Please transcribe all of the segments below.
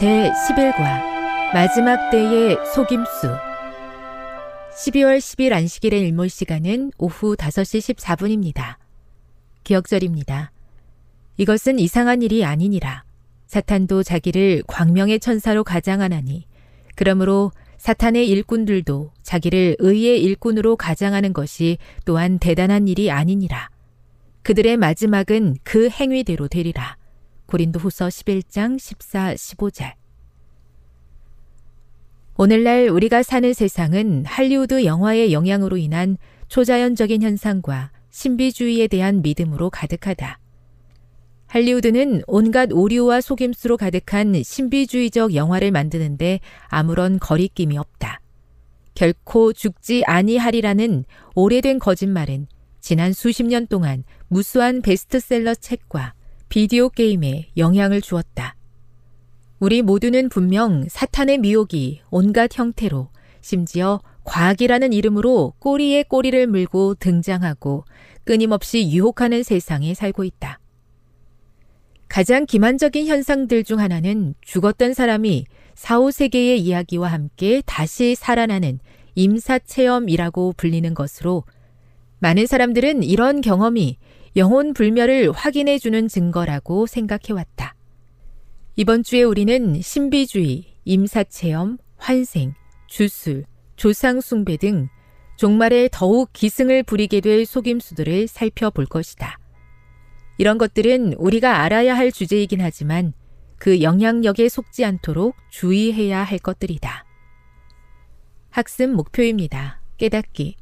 제11과 마지막 때의 속임수 12월 10일 안식일의 일몰 시간은 오후 5시 14분입니다. 기억절입니다. 이것은 이상한 일이 아니니라. 사탄도 자기를 광명의 천사로 가장하나니 그러므로 사탄의 일꾼들도 자기를 의의 일꾼으로 가장하는 것이 또한 대단한 일이 아니니라. 그들의 마지막은 그 행위대로 되리라. 고린도 후서 11장 14, 15절. 오늘날 우리가 사는 세상은 할리우드 영화의 영향으로 인한 초자연적인 현상과 신비주의에 대한 믿음으로 가득하다. 할리우드는 온갖 오류와 속임수로 가득한 신비주의적 영화를 만드는데 아무런 거리낌이 없다. 결코 죽지 아니하리라는 오래된 거짓말은 지난 수십 년 동안 무수한 베스트셀러 책과 비디오 게임에 영향을 주었다. 우리 모두는 분명 사탄의 미혹이 온갖 형태로 심지어 과학이라는 이름으로 꼬리에 꼬리를 물고 등장하고 끊임없이 유혹하는 세상에 살고 있다. 가장 기만적인 현상들 중 하나는 죽었던 사람이 4, 5세계의 이야기와 함께 다시 살아나는 임사체험이라고 불리는 것으로 많은 사람들은 이런 경험이 영혼 불멸을 확인해 주는 증거라고 생각해 왔다. 이번 주에 우리는 신비주의, 임사체험, 환생, 주술, 조상숭배 등 종말에 더욱 기승을 부리게 될 속임수들을 살펴볼 것이다. 이런 것들은 우리가 알아야 할 주제이긴 하지만 그 영향력에 속지 않도록 주의해야 할 것들이다. 학습 목표입니다. 깨닫기.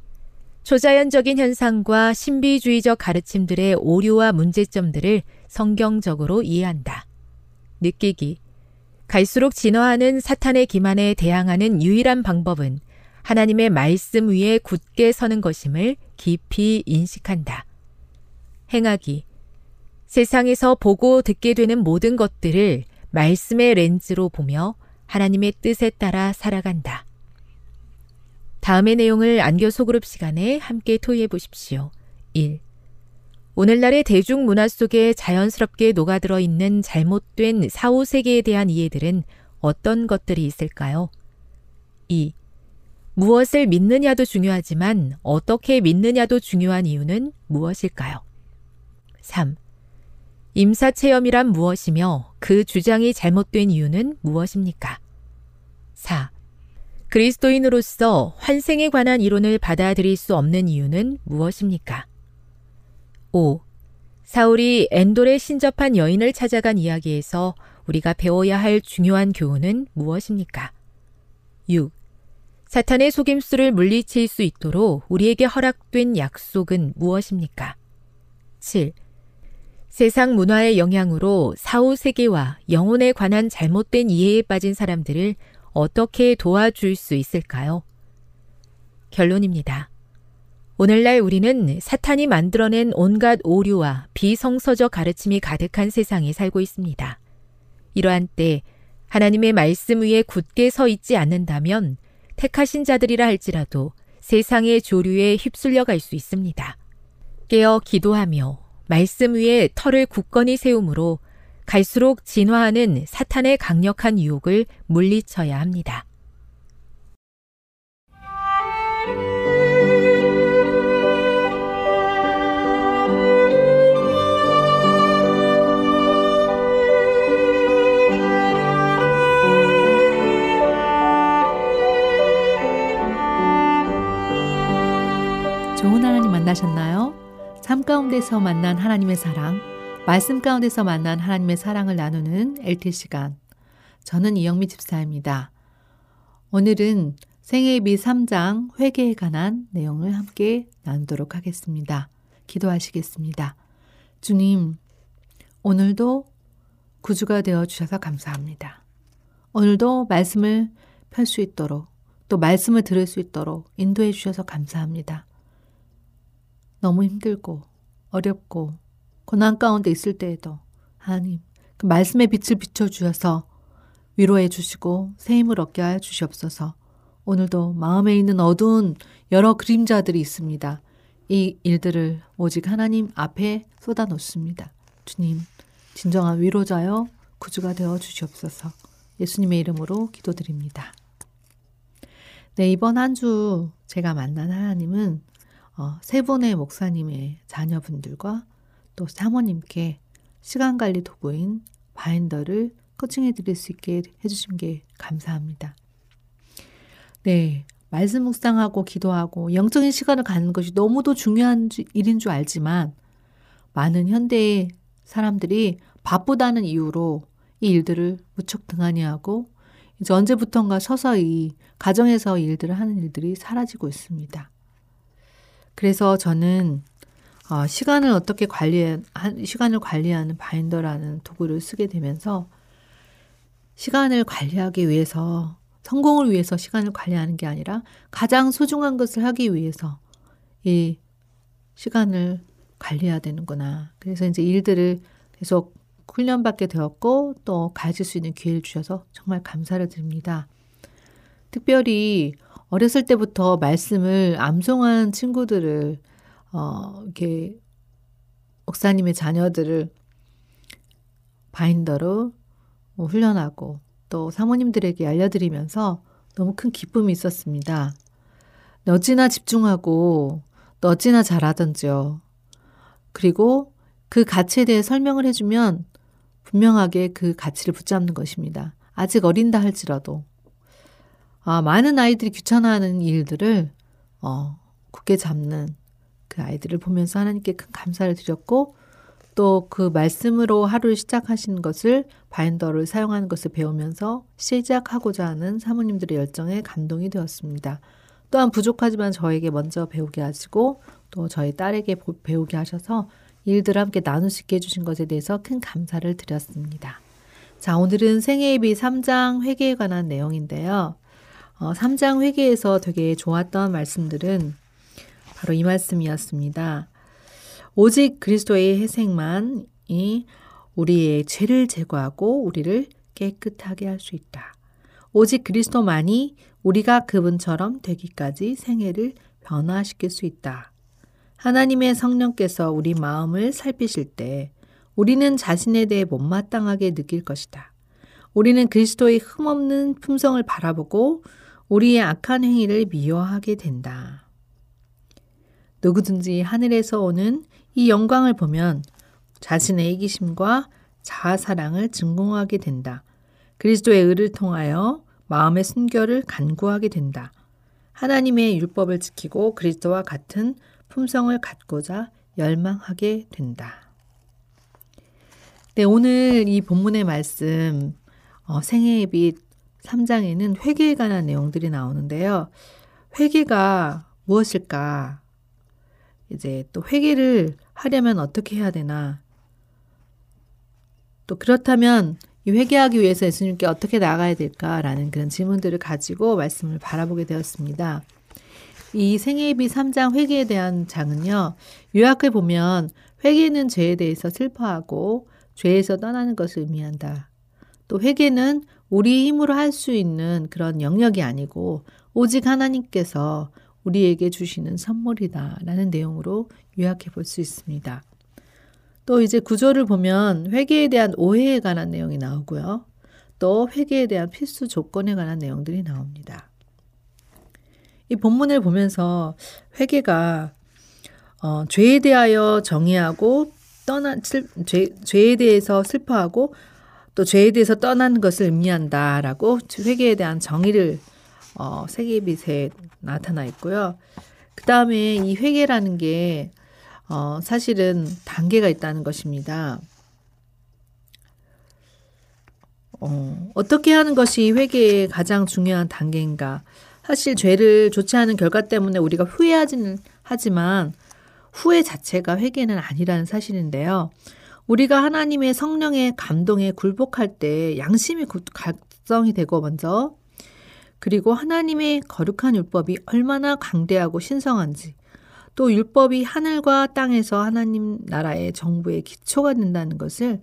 초자연적인 현상과 신비주의적 가르침들의 오류와 문제점들을 성경적으로 이해한다. 느끼기. 갈수록 진화하는 사탄의 기만에 대항하는 유일한 방법은 하나님의 말씀 위에 굳게 서는 것임을 깊이 인식한다. 행하기. 세상에서 보고 듣게 되는 모든 것들을 말씀의 렌즈로 보며 하나님의 뜻에 따라 살아간다. 다음의 내용을 안교 소그룹 시간에 함께 토의해 보십시오. 1. 오늘날의 대중문화 속에 자연스럽게 녹아들어 있는 잘못된 사후세계에 대한 이해들은 어떤 것들이 있을까요? 2. 무엇을 믿느냐도 중요하지만 어떻게 믿느냐도 중요한 이유는 무엇일까요? 3. 임사체험이란 무엇이며 그 주장이 잘못된 이유는 무엇입니까? 4. 그리스도인으로서 환생에 관한 이론을 받아들일 수 없는 이유는 무엇입니까? 5. 사울이 엔돌에 신접한 여인을 찾아간 이야기에서 우리가 배워야 할 중요한 교훈은 무엇입니까? 6. 사탄의 속임수를 물리칠 수 있도록 우리에게 허락된 약속은 무엇입니까? 7. 세상 문화의 영향으로 사후 세계와 영혼에 관한 잘못된 이해에 빠진 사람들을 어떻게 도와줄 수 있을까요? 결론입니다. 오늘날 우리는 사탄이 만들어낸 온갖 오류와 비성서적 가르침이 가득한 세상에 살고 있습니다. 이러한 때 하나님의 말씀 위에 굳게 서 있지 않는다면 택하신 자들이라 할지라도 세상의 조류에 휩쓸려 갈 수 있습니다. 깨어 기도하며 말씀 위에 털을 굳건히 세움으로 갈수록 진화하는 사탄의 강력한 유혹을 물리쳐야 합니다. 좋은 하나님 만나셨나요? 삶 가운데서 만난 하나님의 사랑, 말씀 가운데서 만난 하나님의 사랑을 나누는 LT 시간. 저는 이영미 집사입니다. 오늘은 생애비 3장 회개에 관한 내용을 함께 나누도록 하겠습니다. 기도하시겠습니다. 주님, 오늘도 구주가 되어 주셔서 감사합니다. 오늘도 말씀을 펼 수 있도록 또 말씀을 들을 수 있도록 인도해 주셔서 감사합니다. 너무 힘들고 어렵고 고난 가운데 있을 때에도 하나님 그 말씀의 빛을 비춰 주셔서 위로해 주시고 새 힘을 얻게 하여 주시옵소서. 오늘도 마음에 있는 어두운 여러 그림자들이 있습니다. 이 일들을 오직 하나님 앞에 쏟아 놓습니다. 주님, 진정한 위로자여 구주가 되어 주시옵소서. 예수님의 이름으로 기도드립니다. 네, 이번 한 주 제가 만난 하나님은 어, 세 분의 목사님의 자녀분들과 또 사모님께 시간 관리 도구인 바인더를 코칭해 드릴 수 있게 해주신 게 감사합니다. 네. 말씀 묵상하고 기도하고 영적인 시간을 갖는 것이 너무도 중요한 일인 줄 알지만 많은 현대의 사람들이 바쁘다는 이유로 이 일들을 무척 등한히 하고 이제 언제부턴가 서서히 가정에서 일들을 하는 일들이 사라지고 있습니다. 그래서 저는 어, 시간을 어떻게 관리 시간을 관리하는 바인더라는 도구를 쓰게 되면서 시간을 관리하기 위해서 성공을 위해서 시간을 관리하는 게 아니라 가장 소중한 것을 하기 위해서 이 시간을 관리해야 되는구나. 그래서 이제 일들을 계속 훈련받게 되었고 또 가질 수 있는 기회를 주셔서 정말 감사를 드립니다. 특별히 어렸을 때부터 말씀을 암송한 친구들을 어 이렇게 목사님의 자녀들을 바인더로 뭐 훈련하고 또 사모님들에게 알려드리면서 너무 큰 기쁨이 있었습니다. 너지나 집중하고 너지나 잘하던지요. 그리고 그 가치에 대해 설명을 해주면 분명하게 그 가치를 붙잡는 것입니다. 아직 어린다 할지라도 아, 많은 아이들이 귀찮아하는 일들을 어, 굳게 잡는 그 아이들을 보면서 하나님께 큰 감사를 드렸고 또 그 말씀으로 하루를 시작하신 것을 바인더를 사용하는 것을 배우면서 시작하고자 하는 사모님들의 열정에 감동이 되었습니다. 또한 부족하지만 저에게 먼저 배우게 하시고 또 저희 딸에게 배우게 하셔서 일들을 함께 나눌 수 있게 해주신 것에 대해서 큰 감사를 드렸습니다. 자, 오늘은 생애비 3장 회계에 관한 내용인데요. 어, 3장 회계에서 되게 좋았던 말씀들은 바로 이 말씀이었습니다. 오직 그리스도의 회생만이 우리의 죄를 제거하고 우리를 깨끗하게 할 수 있다. 오직 그리스도만이 우리가 그분처럼 되기까지 생애를 변화시킬 수 있다. 하나님의 성령께서 우리 마음을 살피실 때 우리는 자신에 대해 못마땅하게 느낄 것이다. 우리는 그리스도의 흠없는 품성을 바라보고 우리의 악한 행위를 미워하게 된다. 누구든지 하늘에서 오는 이 영광을 보면 자신의 이기심과 자아사랑을 증공하게 된다. 그리스도의 의를 통하여 마음의 순결을 간구하게 된다. 하나님의 율법을 지키고 그리스도와 같은 품성을 갖고자 열망하게 된다. 네, 오늘 이 본문의 말씀 어, 생애의 3장에는 회개에 관한 내용들이 나오는데요. 회개가 무엇일까? 이제 또 회개를 하려면 어떻게 해야 되나? 또 그렇다면 이 회개하기 위해서 예수님께 어떻게 나가야 될까라는 그런 질문들을 가지고 말씀을 바라보게 되었습니다. 이 생애비 3장 회개에 대한 장은요. 요약해 보면 회개는 죄에 대해서 슬퍼하고 죄에서 떠나는 것을 의미한다. 또 회개는 우리 힘으로 할 수 있는 그런 영역이 아니고 오직 하나님께서 우리에게 주시는 선물이다 라는 내용으로 요약해 볼 수 있습니다. 또 이제 구조를 보면 회계에 대한 오해에 관한 내용이 나오고요. 또 회계에 대한 필수 조건에 관한 내용들이 나옵니다. 이 본문을 보면서 회계가 어, 죄에 대하여 정의하고 떠난 죄, 죄에 대해서 슬퍼하고 또 죄에 대해서 떠나는 것을 의미한다라고 회계에 대한 정의를 어, 세계빛에 나타나 있고요. 그 다음에 이 회계라는 게 어, 사실은 단계가 있다는 것입니다. 어, 어떻게 하는 것이 회개의 가장 중요한 단계인가? 사실 죄를 좋지 않은 결과 때문에 우리가 후회하지는 하지만 후회 자체가 회개는 아니라는 사실인데요. 우리가 하나님의 성령의 감동에 굴복할 때 양심이 각성이 되고 먼저 그리고 하나님의 거룩한 율법이 얼마나 강대하고 신성한지 또 율법이 하늘과 땅에서 하나님 나라의 정부의 기초가 된다는 것을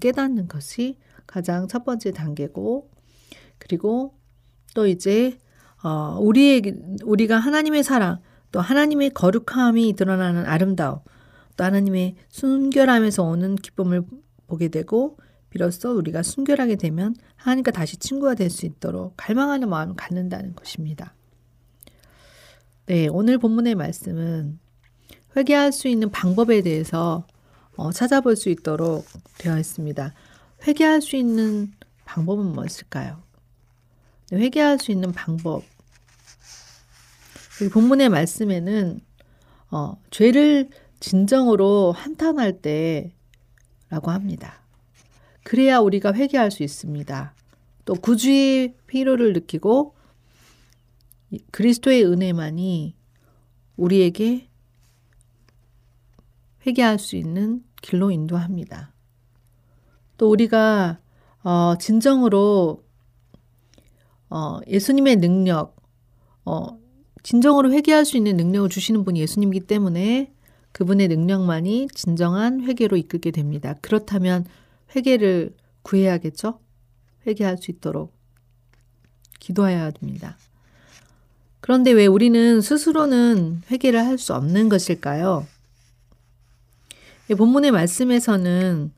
깨닫는 것이 가장 첫 번째 단계고 그리고 또 이제 어 우리의 우리가 하나님의 사랑 또 하나님의 거룩함이 드러나는 아름다움 또 하나님의 순결함에서 오는 기쁨을 보게 되고 비로소 우리가 순결하게 되면 하나님과 다시 친구가 될 수 있도록 갈망하는 마음을 갖는다는 것입니다. 네, 오늘 본문의 말씀은 회개할 수 있는 방법에 대해서 어, 찾아볼 수 있도록 되어 있습니다. 회개할 수 있는 방법은 무엇일까요? 네, 회개할 수 있는 방법. 본문의 말씀에는 어, 죄를 진정으로 한탄할 때라고 합니다. 그래야 우리가 회개할 수 있습니다. 또 구주의 필요를 느끼고 그리스도의 은혜만이 우리에게 회개할 수 있는 길로 인도합니다. 또 우리가 어, 진정으로 어, 예수님의 능력, 어, 진정으로 회개할 수 있는 능력을 주시는 분이 예수님이기 때문에 그분의 능력만이 진정한 회개로 이끌게 됩니다. 그렇다면 회개를 구해야겠죠? 회개할 수 있도록 기도해야 됩니다. 그런데 왜 우리는 스스로는 회개를 할 수 없는 것일까요? 본문의 말씀에서는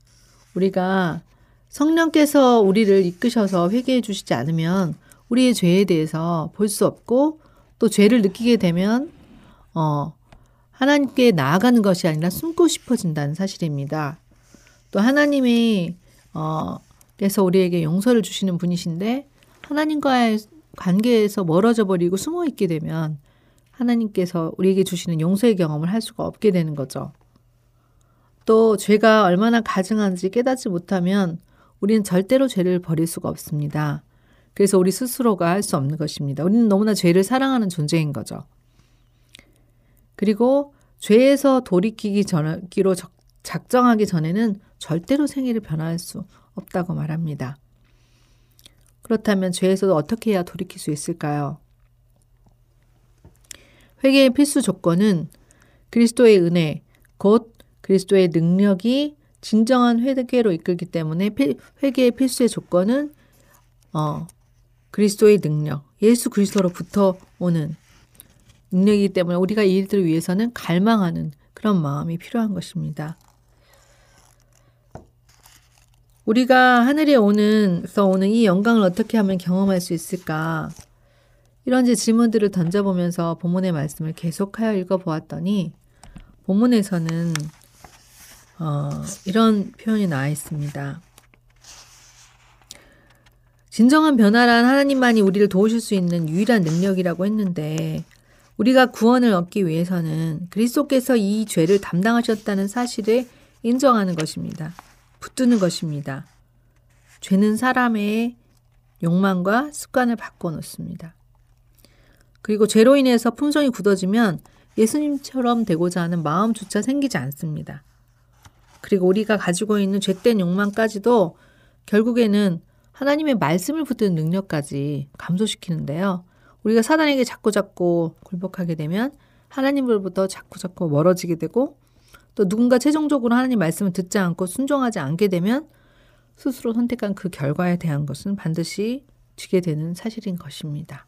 우리가 성령께서 우리를 이끄셔서 회개해 주시지 않으면 우리의 죄에 대해서 볼 수 없고 또 죄를 느끼게 되면 어 하나님께 나아가는 것이 아니라 숨고 싶어진다는 사실입니다. 또 하나님이 어 그래서 우리에게 용서를 주시는 분이신데 하나님과의 관계에서 멀어져 버리고 숨어 있게 되면 하나님께서 우리에게 주시는 용서의 경험을 할 수가 없게 되는 거죠. 또 죄가 얼마나 가증한지 깨닫지 못하면 우리는 절대로 죄를 버릴 수가 없습니다. 그래서 우리 스스로가 할 수 없는 것입니다. 우리는 너무나 죄를 사랑하는 존재인 거죠. 그리고 죄에서 돌이키기 전 기로 작정하기 전에는 절대로 생애를 변화할 수 없다고 말합니다. 그렇다면 죄에서도 어떻게 해야 돌이킬 수 있을까요? 회개의 필수 조건은 그리스도의 은혜, 곧 그리스도의 능력이 진정한 회개로 이끌기 때문에 회개의 필수의 조건은 어, 그리스도의 능력, 예수 그리스도로부터 오는 능력이기 때문에 우리가 이 일들을 위해서는 갈망하는 그런 마음이 필요한 것입니다. 우리가 하늘에 오는서 오는 이 영광을 어떻게 하면 경험할 수 있을까? 이런 질문들을 던져보면서 본문의 말씀을 계속하여 읽어보았더니 본문에서는 어, 이런 표현이 나와 있습니다. 진정한 변화란 하나님만이 우리를 도우실 수 있는 유일한 능력이라고 했는데 우리가 구원을 얻기 위해서는 그리스도께서 이 죄를 담당하셨다는 사실을 인정하는 것입니다. 붙드는 것입니다. 죄는 사람의 욕망과 습관을 바꿔놓습니다. 그리고 죄로 인해서 품성이 굳어지면 예수님처럼 되고자 하는 마음조차 생기지 않습니다. 그리고 우리가 가지고 있는 죄된 욕망까지도 결국에는 하나님의 말씀을 붙드는 능력까지 감소시키는데요. 우리가 사단에게 자꾸자꾸 굴복하게 되면 하나님으로부터 자꾸자꾸 멀어지게 되고 또 누군가 최종적으로 하나님 말씀을 듣지 않고 순종하지 않게 되면 스스로 선택한 그 결과에 대한 것은 반드시 지게 되는 사실인 것입니다.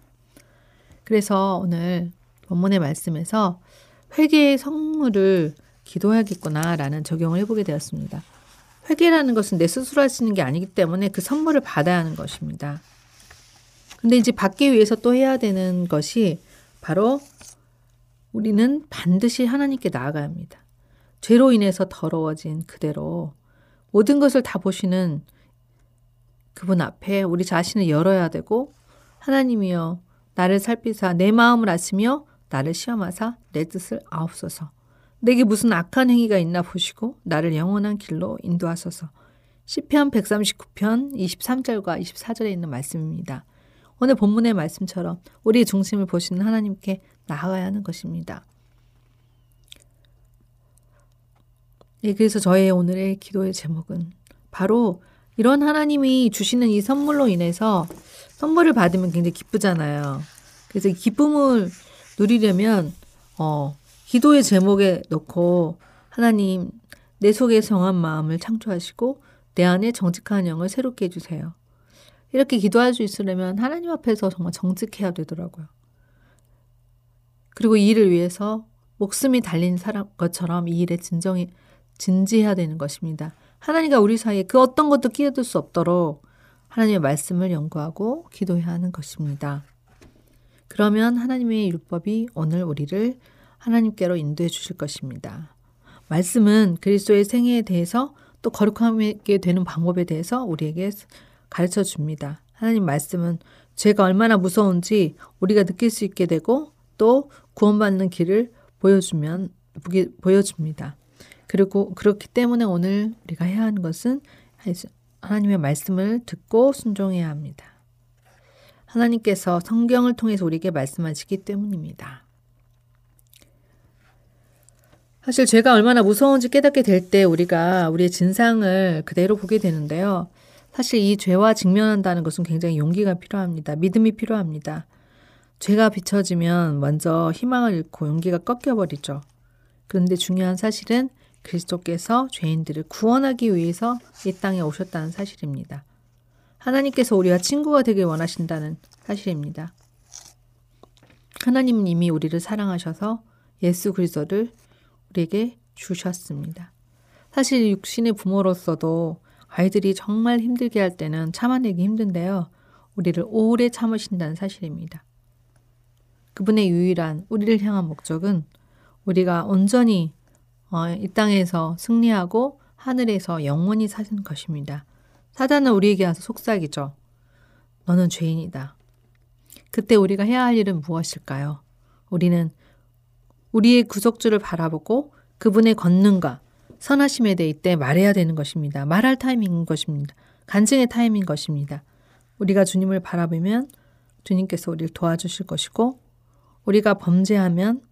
그래서 오늘 본문의 말씀에서 회개의 성물을 기도해야겠구나라는 적용을 해보게 되었습니다. 회개라는 것은 내 스스로 할 수 있는 게 아니기 때문에 그 선물을 받아야 하는 것입니다. 근데 이제 받기 위해서 또 해야 되는 것이 바로 우리는 반드시 하나님께 나아가야 합니다. 죄로 인해서 더러워진 그대로 모든 것을 다 보시는 그분 앞에 우리 자신을 열어야 되고 하나님이여 나를 살피사 내 마음을 아시며 나를 시험하사 내 뜻을 아옵소서. 내게 무슨 악한 행위가 있나 보시고 나를 영원한 길로 인도하소서. 시편 139편 23절과 24절에 있는 말씀입니다. 오늘 본문의 말씀처럼 우리의 중심을 보시는 하나님께 나아가야 하는 것입니다. 예, 그래서 저의 오늘의 기도의 제목은 바로 이런 하나님이 주시는 이 선물로 인해서 선물을 받으면 굉장히 기쁘잖아요. 그래서 기쁨을 누리려면 어, 기도의 제목에 넣고 하나님 내 속에 성한 마음을 창조하시고 내 안에 정직한 영을 새롭게 해주세요. 이렇게 기도할 수 있으려면 하나님 앞에서 정말 정직해야 되더라고요. 그리고 이 일을 위해서 목숨이 달린 사람 것처럼 이 일에 진정이 진지해야 되는 것입니다. 하나님과 우리 사이에 그 어떤 것도 끼어들 수 없도록 하나님의 말씀을 연구하고 기도해야 하는 것입니다. 그러면 하나님의 율법이 오늘 우리를 하나님께로 인도해 주실 것입니다. 말씀은 그리스도의 생애에 대해서 또 거룩하게 되는 방법에 대해서 우리에게 가르쳐 줍니다. 하나님 말씀은 죄가 얼마나 무서운지 우리가 느낄 수 있게 되고 또 구원받는 길을 보여주면 보여줍니다. 그리고 그렇기 때문에 오늘 우리가 해야 하는 것은 하나님의 말씀을 듣고 순종해야 합니다. 하나님께서 성경을 통해서 우리에게 말씀하시기 때문입니다. 사실 죄가 얼마나 무서운지 깨닫게 될 때 우리가 우리의 진상을 그대로 보게 되는데요. 사실 이 죄와 직면한다는 것은 굉장히 용기가 필요합니다. 믿음이 필요합니다. 죄가 비춰지면 먼저 희망을 잃고 용기가 꺾여버리죠. 그런데 중요한 사실은 그리스도께서 죄인들을 구원하기 위해서 이 땅에 오셨다는 사실입니다. 하나님께서 우리와 친구가 되길 원하신다는 사실입니다. 하나님은 이미 우리를 사랑하셔서 예수 그리스도를 우리에게 주셨습니다. 사실 육신의 부모로서도 아이들이 정말 힘들게 할 때는 참아내기 힘든데요. 우리를 오래 참으신다는 사실입니다. 그분의 유일한 우리를 향한 목적은 우리가 온전히 어, 이 땅에서 승리하고 하늘에서 영원히 사는 것입니다. 사단은 우리에게 와서 속삭이죠. 너는 죄인이다. 그때 우리가 해야 할 일은 무엇일까요? 우리는 우리의 구속주를 바라보고 그분의 권능과 선하심에 대해 이때 말해야 되는 것입니다. 말할 타이밍인 것입니다. 간증의 타임인 것입니다. 우리가 주님을 바라보면 주님께서 우리를 도와주실 것이고 우리가 범죄하면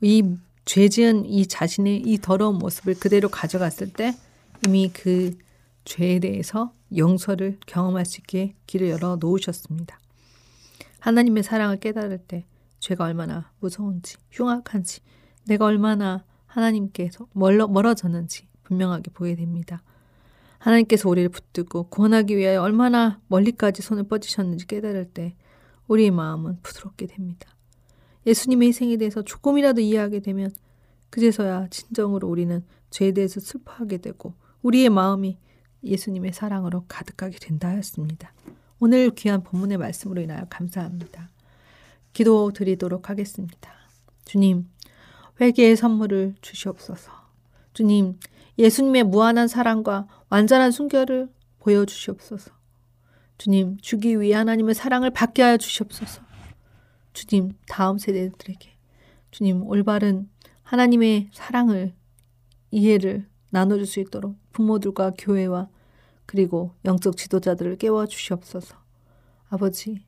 이 죄 지은 이 자신의 이 더러운 모습을 그대로 가져갔을 때 이미 그 죄에 대해서 용서를 경험할 수 있게 길을 열어 놓으셨습니다. 하나님의 사랑을 깨달을 때 죄가 얼마나 무서운지, 흉악한지, 내가 얼마나 하나님께서 멀어, 멀어졌는지 분명하게 보게 됩니다. 하나님께서 우리를 붙들고 구원하기 위하여 얼마나 멀리까지 손을 뻗으셨는지 깨달을 때 우리의 마음은 부드럽게 됩니다. 예수님의 희생에 대해서 조금이라도 이해하게 되면 그제서야 진정으로 우리는 죄에 대해서 슬퍼하게 되고 우리의 마음이 예수님의 사랑으로 가득하게 된다 하였습니다. 오늘 귀한 본문의 말씀으로 인하여 감사합니다. 기도 드리도록 하겠습니다. 주님, 회개의 선물을 주시옵소서. 주님, 예수님의 무한한 사랑과 완전한 순결을 보여주시옵소서. 주님, 주기 위해 하나님의 사랑을 받게 하여 주시옵소서. 주님, 다음 세대들에게 주님, 올바른 하나님의 사랑을 이해를 나눠줄 수 있도록 부모들과 교회와 그리고 영적 지도자들을 깨워 주시옵소서. 아버지,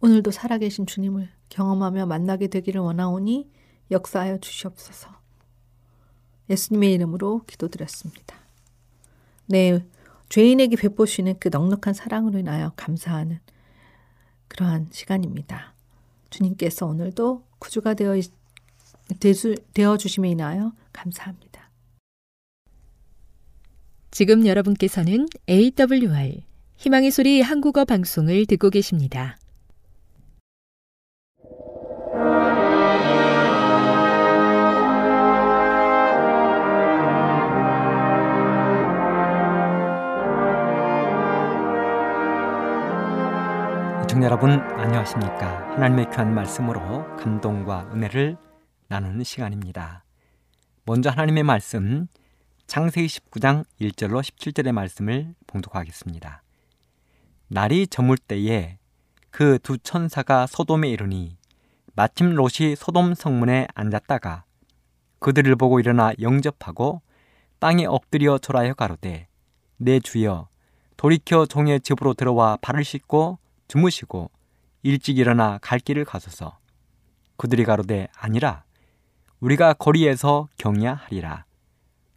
오늘도 살아계신 주님을 경험하며 만나게 되기를 원하오니 역사하여 주시옵소서. 예수님의 이름으로 기도드렸습니다. 네, 죄인에게 베푸시는 그 넉넉한 사랑으로 인하여 감사하는 그러한 시간입니다. 주님께서 오늘도 구주가 되어, 되어 주심에 인하여 감사합니다. 지금 여러분께서는 AWR 희망의 소리 한국어 방송을 듣고 계십니다. 애청자 여러분 안녕하십니까? 하나님의 귀한 말씀으로 감동과 은혜를 나누는 시간입니다. 먼저 하나님의 말씀 창세기 19장 1절로 17절의 말씀을 봉독하겠습니다. 날이 저물 때에 그 두 천사가 소돔에 이르니 마침 롯이 소돔 성문에 앉았다가 그들을 보고 일어나 영접하고 땅에 엎드려 절하여 가로되 내 주여 돌이켜 종의 집으로 들어와 발을 씻고 주무시고 일찍 일어나 갈 길을 가소서. 그들이 가로되 아니라 우리가 거리에서 경야하리라.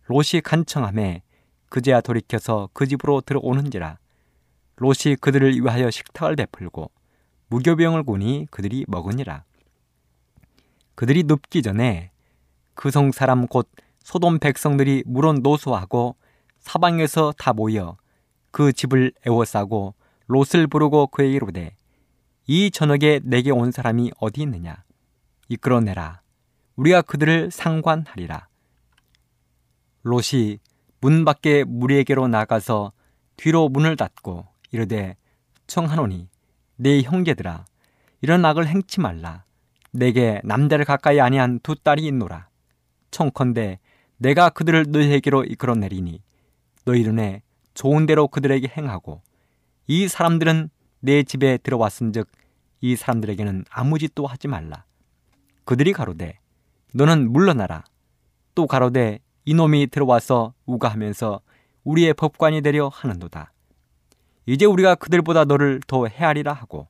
롯이 간청함에 그제야 돌이켜서 그 집으로 들어오는지라. 롯이 그들을 위하여 식탁을 베풀고 무교병을 구니 그들이 먹으니라. 그들이 눕기 전에 그 성 사람 곧 소돔 백성들이 물론 노소하고 사방에서 다 모여 그 집을 애워싸고 롯을 부르고 그에게 이르되 이 저녁에 내게 온 사람이 어디 있느냐? 이끌어내라. 우리가 그들을 상관하리라. 롯이 문 밖에 무리에게로 나가서 뒤로 문을 닫고 이르되 청하노니 내 형제들아 이런 악을 행치 말라. 내게 남자를 가까이 아니한 두 딸이 있노라. 청컨대 내가 그들을 너희에게로 이끌어내리니 너희 눈에 좋은 대로 그들에게 행하고 이 사람들은 내 집에 들어왔은즉 이 사람들에게는 아무 짓도 하지 말라. 그들이 가로되 너는 물러나라. 또 가로되 이놈이 들어와서 우가하면서 우리의 법관이 되려 하는도다. 이제 우리가 그들보다 너를 더 헤아리라 하고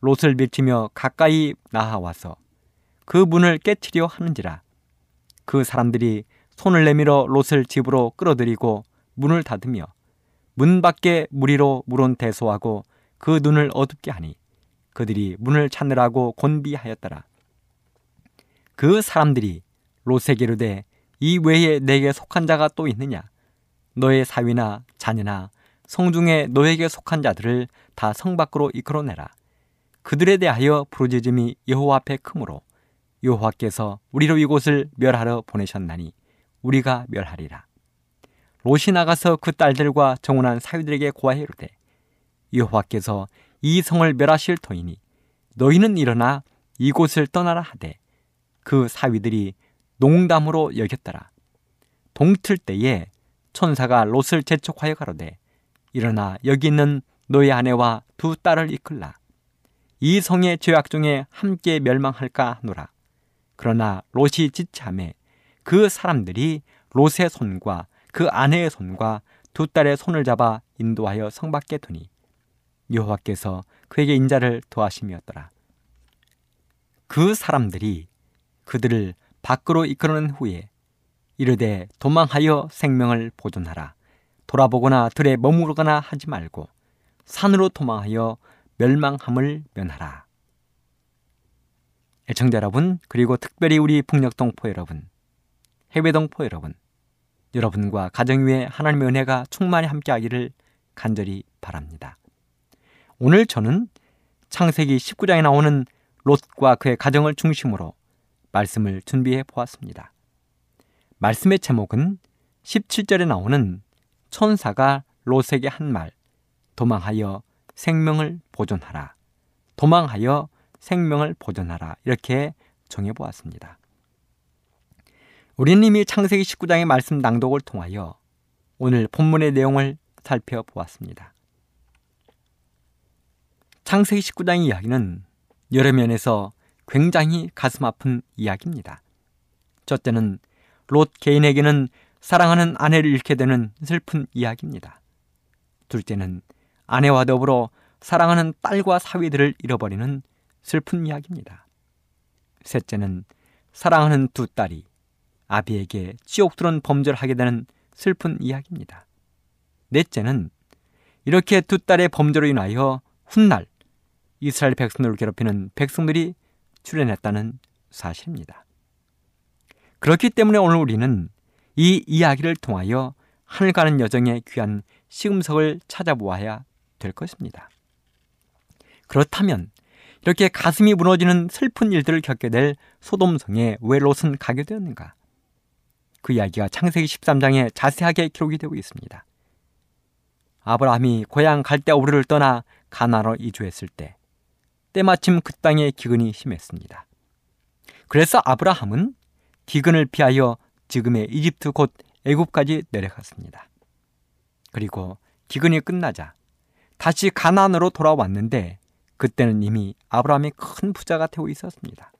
롯을 밀치며 가까이 나아와서 그 문을 깨치려 하는지라. 그 사람들이 손을 내밀어 롯을 집으로 끌어들이고 문을 닫으며 문 밖에 무리로 물은 대소하고 그 눈을 어둡게 하니 그들이 문을 찾느라고 곤비하였더라. 그 사람들이 롯에게 이르되 이 외에 내게 속한 자가 또 있느냐? 너의 사위나 자녀나 성중에 너에게 속한 자들을 다 성 밖으로 이끌어내라. 그들에 대하여 부르짖음이 여호와 앞에 크므로 여호와께서 우리로 이곳을 멸하러 보내셨나니 우리가 멸하리라. 롯이 나가서 그 딸들과 정혼한 사위들에게 고하여 이르되 여호와께서 이 성을 멸하실 터이니 너희는 일어나 이곳을 떠나라 하되 그 사위들이 농담으로 여겼더라. 동틀 때에 천사가 롯을 재촉하여 가로되 일어나 여기 있는 너의 아내와 두 딸을 이끌라. 이 성의 죄악 중에 함께 멸망할까 하노라. 그러나 롯이 지참해 그 사람들이 롯의 손과 그 아내의 손과 두 딸의 손을 잡아 인도하여 성 밖에 두니 여호와께서 그에게 인자를 도하심이었더라. 그 사람들이 그들을 밖으로 이끌어낸 후에 이르되 도망하여 생명을 보존하라. 돌아보거나 들에 머무르거나 하지 말고 산으로 도망하여 멸망함을 면하라. 애청자 여러분, 그리고 특별히 우리 북녘동포 여러분, 해외동포 여러분, 여러분과 가정 위에 하나님의 은혜가 충만히 함께하기를 간절히 바랍니다. 오늘 저는 창세기 19장에 나오는 롯과 그의 가정을 중심으로 말씀을 준비해 보았습니다. 말씀의 제목은 17절에 나오는 천사가 롯에게 한 말, 도망하여 생명을 보존하라. 도망하여 생명을 보존하라. 이렇게 정해 보았습니다. 우리는 이미 창세기 19장의 말씀 낭독을 통하여 오늘 본문의 내용을 살펴보았습니다. 창세기 19장의 이야기는 여러 면에서 굉장히 가슴 아픈 이야기입니다. 첫째는 롯 개인에게는 사랑하는 아내를 잃게 되는 슬픈 이야기입니다. 둘째는 아내와 더불어 사랑하는 딸과 사위들을 잃어버리는 슬픈 이야기입니다. 셋째는 사랑하는 두 딸이 아비에게 지옥스러운 범죄를 하게 되는 슬픈 이야기입니다. 넷째는 이렇게 두 딸의 범죄로 인하여 훗날 이스라엘 백성들을 괴롭히는 백성들이 출현했다는 사실입니다. 그렇기 때문에 오늘 우리는 이 이야기를 통하여 하늘 가는 여정의 귀한 시금석을 찾아보아야 될 것입니다. 그렇다면 이렇게 가슴이 무너지는 슬픈 일들을 겪게 될 소돔성에 왜 롯은 가게 되었는가? 그 이야기가 창세기 13장에 자세하게 기록이 되고 있습니다. 아브라함이 고향 갈대우르를 떠나 가나로 이주했을 때 때마침 그 땅에 기근이 심했습니다. 그래서 아브라함은 기근을 피하여 지금의 이집트 곧 애굽까지 내려갔습니다. 그리고 기근이 끝나자 다시 가나안으로 돌아왔는데 그때는 이미 아브라함이 큰 부자가 되고 있었습니다.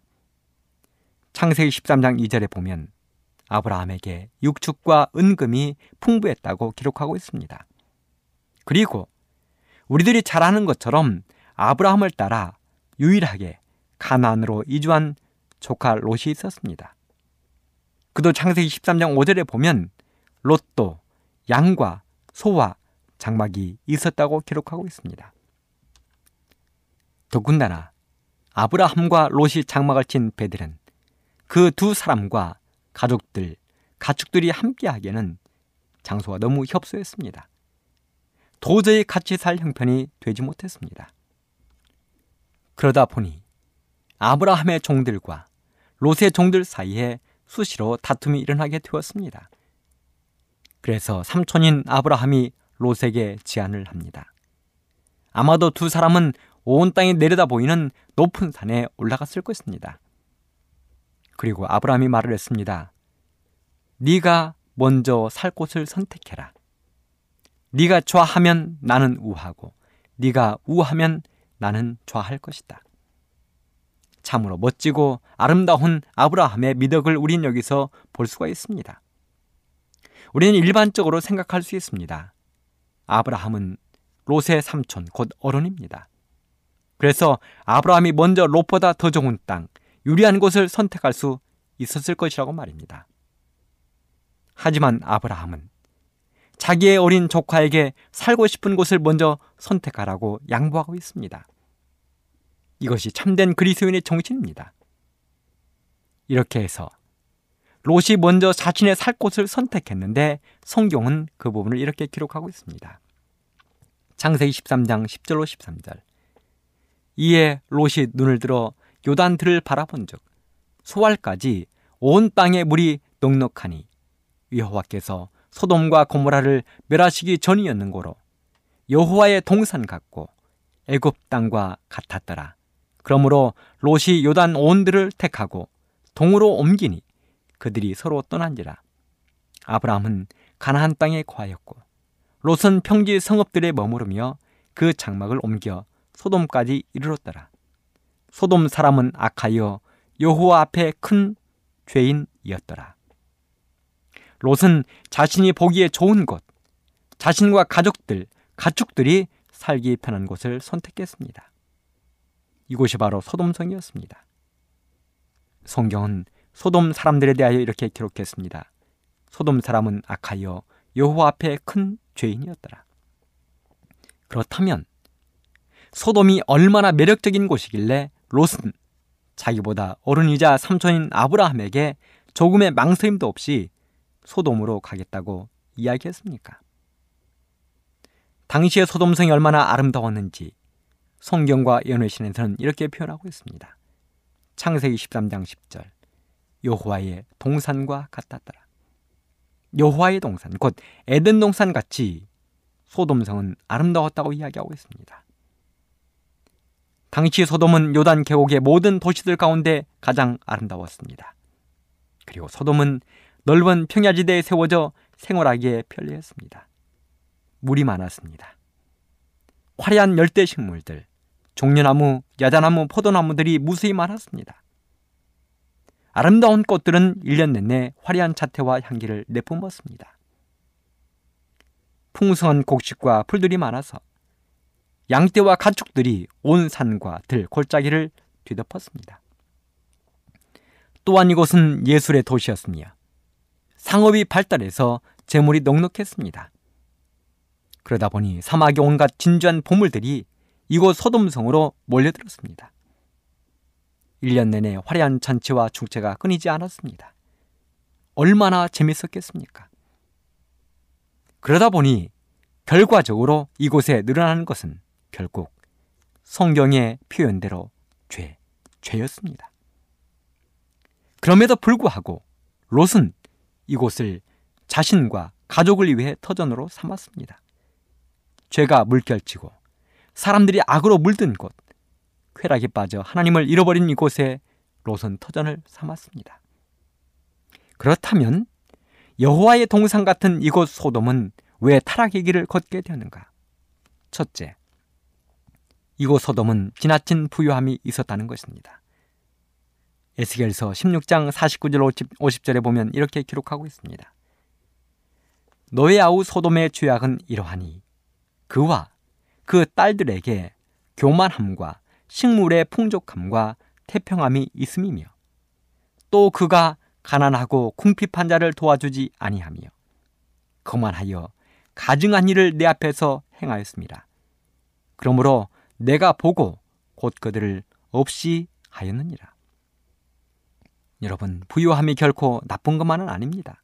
창세기 13장 2절에 보면 아브라함에게 육축과 은금이 풍부했다고 기록하고 있습니다. 그리고 우리들이 잘 아는 것처럼 아브라함을 따라 유일하게 가나안으로 이주한 조카 롯이 있었습니다. 그도 창세기 13장 5절에 보면 롯도 양과 소와 장막이 있었다고 기록하고 있습니다. 더군다나 아브라함과 롯이 장막을 친 베들은 그 두 사람과 가족들, 가축들이 함께하기에는 장소가 너무 협소했습니다. 도저히 같이 살 형편이 되지 못했습니다. 그러다 보니 아브라함의 종들과 롯의 종들 사이에 수시로 다툼이 일어나게 되었습니다. 그래서 삼촌인 아브라함이 롯에게 제안을 합니다. 아마도 두 사람은 온 땅이 내려다 보이는 높은 산에 올라갔을 것입니다. 그리고 아브라함이 말을 했습니다. 네가 먼저 살 곳을 선택해라. 네가 좌하면 나는 우하고 네가 우하면 나는 좌할 것이다. 참으로 멋지고 아름다운 아브라함의 미덕을 우린 여기서 볼 수가 있습니다. 우리는 일반적으로 생각할 수 있습니다. 아브라함은 롯의 삼촌 곧 어른입니다. 그래서 아브라함이 먼저 롯보다 더 좋은 땅, 유리한 곳을 선택할 수 있었을 것이라고 말입니다. 하지만 아브라함은 자기의 어린 조카에게 살고 싶은 곳을 먼저 선택하라고 양보하고 있습니다. 이것이 참된 그리스도인의 정신입니다. 이렇게 해서 롯이 먼저 자신의 살 곳을 선택했는데 성경은 그 부분을 이렇게 기록하고 있습니다. 창세기 13장 10절로 13절. 이에 롯이 눈을 들어 요단들을 바라본즉 소알까지 온 땅에 물이 넉넉하니 여호와께서 소돔과 고모라를 멸하시기 전이었는고로 여호와의 동산 같고 애굽 땅과 같았더라. 그러므로 롯이 요단 온들을 택하고 동으로 옮기니 그들이 서로 떠난지라. 아브라함은 가나안 땅에 거하였고 롯은 평지 성읍들에 머무르며 그 장막을 옮겨 소돔까지 이르렀더라. 소돔 사람은 악하여 여호와 앞에 큰 죄인이었더라. 롯은 자신이 보기에 좋은 곳, 자신과 가족들, 가축들이 살기 편한 곳을 선택했습니다. 이곳이 바로 소돔성이었습니다. 성경은 소돔 사람들에 대하여 이렇게 기록했습니다. 소돔 사람은 악하여 여호와 앞에 큰 죄인이었더라. 그렇다면 소돔이 얼마나 매력적인 곳이길래 롯은 자기보다 어른이자 삼촌인 아브라함에게 조금의 망설임도 없이 소돔으로 가겠다고 이야기했습니까? 당시의 소돔성이 얼마나 아름다웠는지 성경과 연회신에서는 이렇게 표현하고 있습니다. 창세기 13장 10절 여호와의 동산과 같았더라. 여호와의 동산 곧 에덴 동산 같이 소돔성은 아름다웠다고 이야기하고 있습니다. 당시 소돔은 요단 계곡의 모든 도시들 가운데 가장 아름다웠습니다. 그리고 소돔은 넓은 평야지대에 세워져 생활하기에 편리했습니다. 물이 많았습니다. 화려한 열대 식물들, 종려나무, 야자나무, 포도나무들이 무수히 많았습니다. 아름다운 꽃들은 1년 내내 화려한 자태와 향기를 내뿜었습니다. 풍성한 곡식과 풀들이 많아서 양떼와 가축들이 온 산과 들, 골짜기를 뒤덮었습니다. 또한 이곳은 예술의 도시였으며 상업이 발달해서 재물이 넉넉했습니다. 그러다 보니 사막의 온갖 진주한 보물들이 이곳 소돔성으로 몰려들었습니다. 1년 내내 화려한 잔치와 축제가 끊이지 않았습니다. 얼마나 재밌었겠습니까? 그러다 보니 결과적으로 이곳에 늘어나는 것은 결국 성경의 표현대로 죄, 죄였습니다. 그럼에도 불구하고 롯은 이곳을 자신과 가족을 위해 터전으로 삼았습니다. 죄가 물결치고 사람들이 악으로 물든 곳, 쾌락에 빠져 하나님을 잃어버린 이곳에 롯은 터전을 삼았습니다. 그렇다면 여호와의 동상 같은 이곳 소돔은 왜 타락의 길을 걷게 되었는가? 첫째, 이곳 소돔은 지나친 부유함이 있었다는 것입니다. 에스겔서 16장 49절 50절에 보면 이렇게 기록하고 있습니다. 너의 아우 소돔의 죄악은 이러하니 그와 그 딸들에게 교만함과 식물의 풍족함과 태평함이 있음이며 또 그가 가난하고 궁핍한 자를 도와주지 아니하며 거만하여 가증한 일을 내 앞에서 행하였습니다. 그러므로 내가 보고 곧 그들을 없이 하였느니라. 여러분, 부유함이 결코 나쁜 것만은 아닙니다.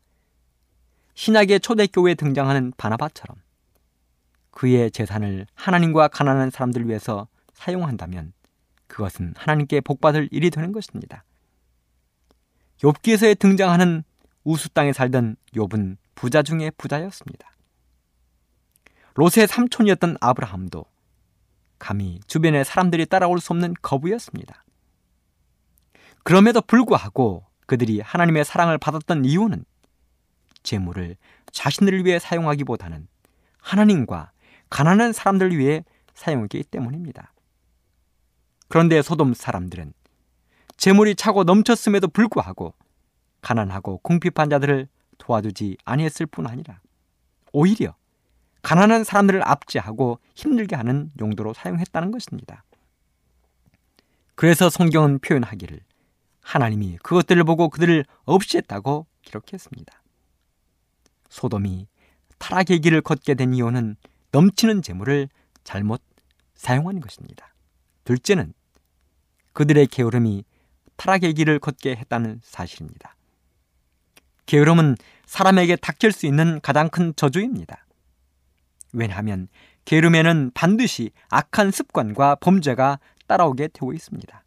신약의 초대교회에 등장하는 바나바처럼 그의 재산을 하나님과 가난한 사람들 위해서 사용한다면 그것은 하나님께 복받을 일이 되는 것입니다. 욥기에서에 등장하는 우수 땅에 살던 욥은 부자 중의 부자였습니다. 롯의 삼촌이었던 아브라함도 감히 주변의 사람들이 따라올 수 없는 거부였습니다. 그럼에도 불구하고 그들이 하나님의 사랑을 받았던 이유는 재물을 자신들을 위해 사용하기보다는 하나님과 가난한 사람들을 위해 사용하기 때문입니다. 그런데 소돔 사람들은 재물이 차고 넘쳤음에도 불구하고 가난하고 궁핍한 자들을 도와주지 아니했을 뿐 아니라 오히려 가난한 사람들을 압제하고 힘들게 하는 용도로 사용했다는 것입니다. 그래서 성경은 표현하기를 하나님이 그것들을 보고 그들을 없이했다고 기록했습니다. 소돔이 타락의 길을 걷게 된 이유는 넘치는 재물을 잘못 사용하는 것입니다. 둘째는 그들의 게으름이 타락의 길을 걷게 했다는 사실입니다. 게으름은 사람에게 닥칠 수 있는 가장 큰 저주입니다. 왜냐하면 게으름에는 반드시 악한 습관과 범죄가 따라오게 되고 있습니다.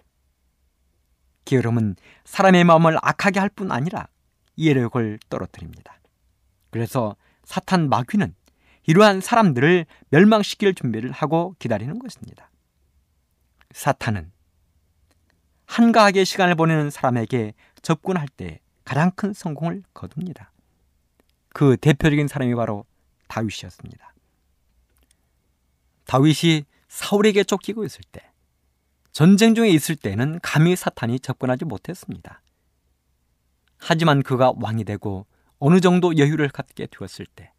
게으름은 사람의 마음을 악하게 할 뿐 아니라 이해력을 떨어뜨립니다. 그래서 사탄 마귀는 이러한 사람들을 멸망시킬 준비를 하고 기다리는 것입니다. 사탄은 한가하게 시간을 보내는 사람에게 접근할 때 가장 큰 성공을 거둡니다. 그 대표적인 사람이 바로 다윗이었습니다. 다윗이 사울에게 쫓기고 있을 때, 전쟁 중에 있을 때는 감히 사탄이 접근하지 못했습니다. 하지만 그가 왕이 되고 어느 정도 여유를 갖게 되었을 때,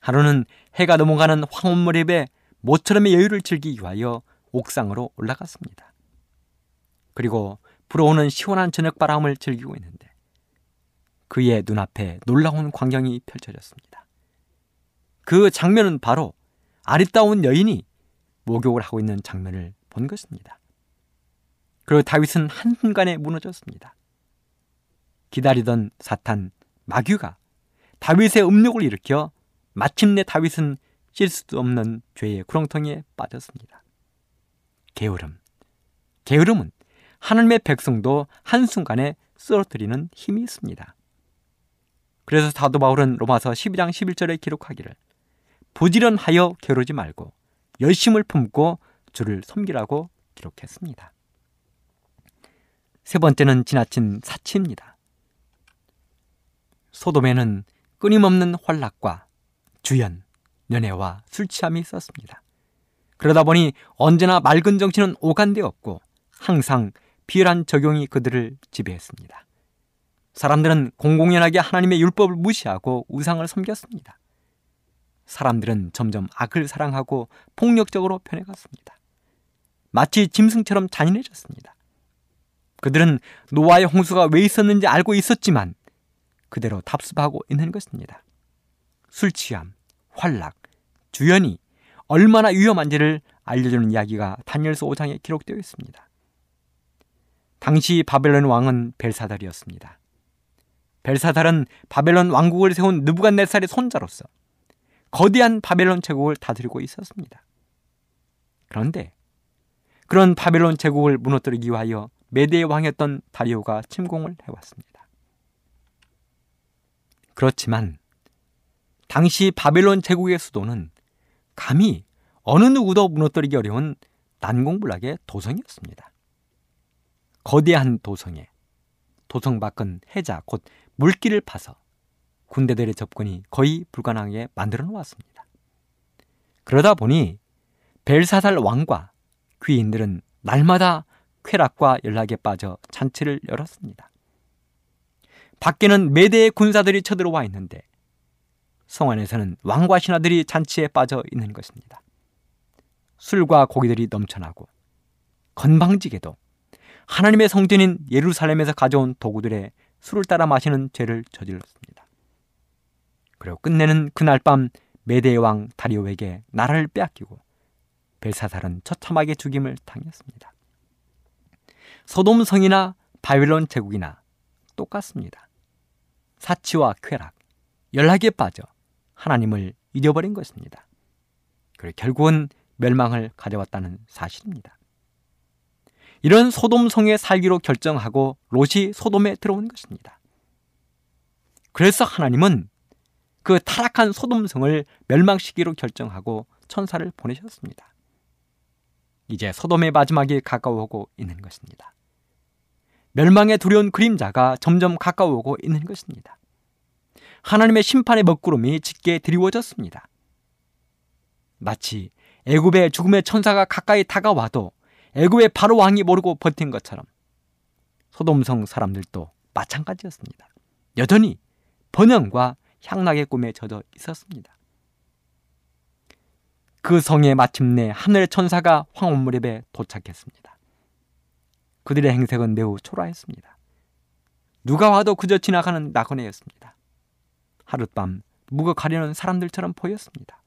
하루는 해가 넘어가는 황혼 무렵에 모처럼의 여유를 즐기기 위하여 옥상으로 올라갔습니다. 그리고 불어오는 시원한 저녁 바람을 즐기고 있는데 그의 눈앞에 놀라운 광경이 펼쳐졌습니다. 그 장면은 바로 아리따운 여인이 목욕을 하고 있는 장면을 본 것입니다. 그리고 다윗은 한순간에 무너졌습니다. 기다리던 사탄 마귀가 다윗의 음욕을 일으켜 마침내 다윗은 실 수도 없는 죄의 구렁텅이에 빠졌습니다. 게으름. 게으름은 하나님의 백성도 한순간에 쓰러뜨리는 힘이 있습니다. 그래서 사도 바울은 로마서 12장 11절에 기록하기를 부지런하여 게으르지 말고 열심을 품고 주를 섬기라고 기록했습니다. 세 번째는 지나친 사치입니다. 소돔에는 끊임없는 환락과 주연, 연애와 술 취함이 있었습니다. 그러다 보니 언제나 맑은 정신은 오간데 없고 항상 비열한 적용이 그들을 지배했습니다. 사람들은 공공연하게 하나님의 율법을 무시하고 우상을 섬겼습니다. 사람들은 점점 악을 사랑하고 폭력적으로 변해갔습니다. 마치 짐승처럼 잔인해졌습니다. 그들은 노아의 홍수가 왜 있었는지 알고 있었지만 그대로 답습하고 있는 것입니다. 술 취함, 환락, 주연이 얼마나 위험한지를 알려주는 이야기가 다니엘서 5장에 기록되어 있습니다. 당시 바벨론 왕은 벨사달이었습니다. 벨사달은 바벨론 왕국을 세운 느부갓네살의 손자로서 거대한 바벨론 제국을 다스리고 있었습니다. 그런데 그런 바벨론 제국을 무너뜨리기 위하여 메대의 왕이었던 다리오가 침공을 해왔습니다. 그렇지만 당시 바벨론 제국의 수도는 감히 어느 누구도 무너뜨리기 어려운 난공불락의 도성이었습니다. 거대한 도성에 도성 밖은 해자 곧 물길을 파서 군대들의 접근이 거의 불가능하게 만들어 놓았습니다. 그러다 보니 벨사살 왕과 귀인들은 날마다 쾌락과 연락에 빠져 잔치를 열었습니다. 밖에는 매대의 군사들이 쳐들어와 있는데 성 안에서는 왕과 신하들이 잔치에 빠져 있는 것입니다. 술과 고기들이 넘쳐나고 건방지게도 하나님의 성전인 예루살렘에서 가져온 도구들의 술을 따라 마시는 죄를 저질렀습니다. 그리고 끝내는 그날 밤 메대의 왕 다리오에게 나라를 빼앗기고 벨사살은 처참하게 죽임을 당했습니다. 소돔 성이나 바빌론 제국이나 똑같습니다. 사치와 쾌락, 연락에 빠져 하나님을 잊어버린 것입니다. 그리고 결국은 멸망을 가져왔다는 사실입니다. 이런 소돔성에 살기로 결정하고 롯이 소돔에 들어온 것입니다. 그래서 하나님은 그 타락한 소돔성을 멸망시키기로 결정하고 천사를 보내셨습니다. 이제 소돔의 마지막이 가까워오고 있는 것입니다. 멸망의 두려운 그림자가 점점 가까워오고 있는 것입니다. 하나님의 심판의 먹구름이 짙게 드리워졌습니다. 마치 애굽의 죽음의 천사가 가까이 다가와도 애굽의 바로 왕이 모르고 버틴 것처럼 소돔성 사람들도 마찬가지였습니다. 여전히 번영과 향락의 꿈에 젖어 있었습니다. 그 성에 마침내 하늘의 천사가 황혼무렵에 도착했습니다. 그들의 행색은 매우 초라했습니다. 누가 와도 그저 지나가는 나그네였습니다. 하룻밤 묵어가려는 사람들처럼 보였습니다.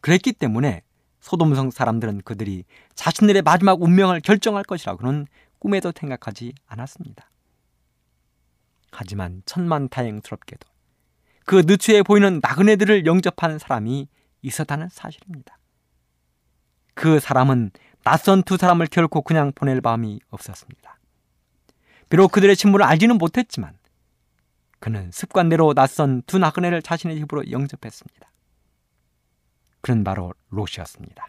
그랬기 때문에 소돔성 사람들은 그들이 자신들의 마지막 운명을 결정할 것이라고는 꿈에도 생각하지 않았습니다. 하지만 천만 다행스럽게도 그 느추에 보이는 나그네들을 영접한 사람이 있었다는 사실입니다. 그 사람은 낯선 두 사람을 결코 그냥 보낼 마음이 없었습니다. 비록 그들의 친분을 알지는 못했지만 그는 습관대로 낯선 두 나그네를 자신의 집으로 영접했습니다. 그는 바로 롯이었습니다.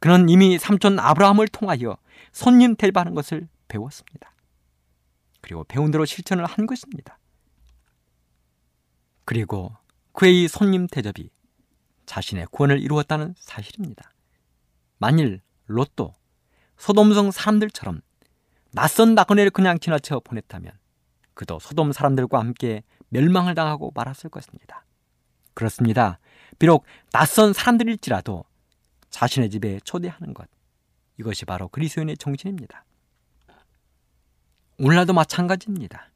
그는 이미 삼촌 아브라함을 통하여 손님 대접하는 것을 배웠습니다. 그리고 배운 대로 실천을 한 것입니다. 그리고 그의 손님 대접이 자신의 구원을 이루었다는 사실입니다. 만일 롯도 소돔성 사람들처럼 낯선 나그네를 그냥 지나쳐 보냈다면 그도 소돔 사람들과 함께 멸망을 당하고 말았을 것입니다. 그렇습니다. 비록 낯선 사람들일지라도 자신의 집에 초대하는 것 이것이 바로 그리스도인의 정신입니다. 오늘날도 마찬가지입니다.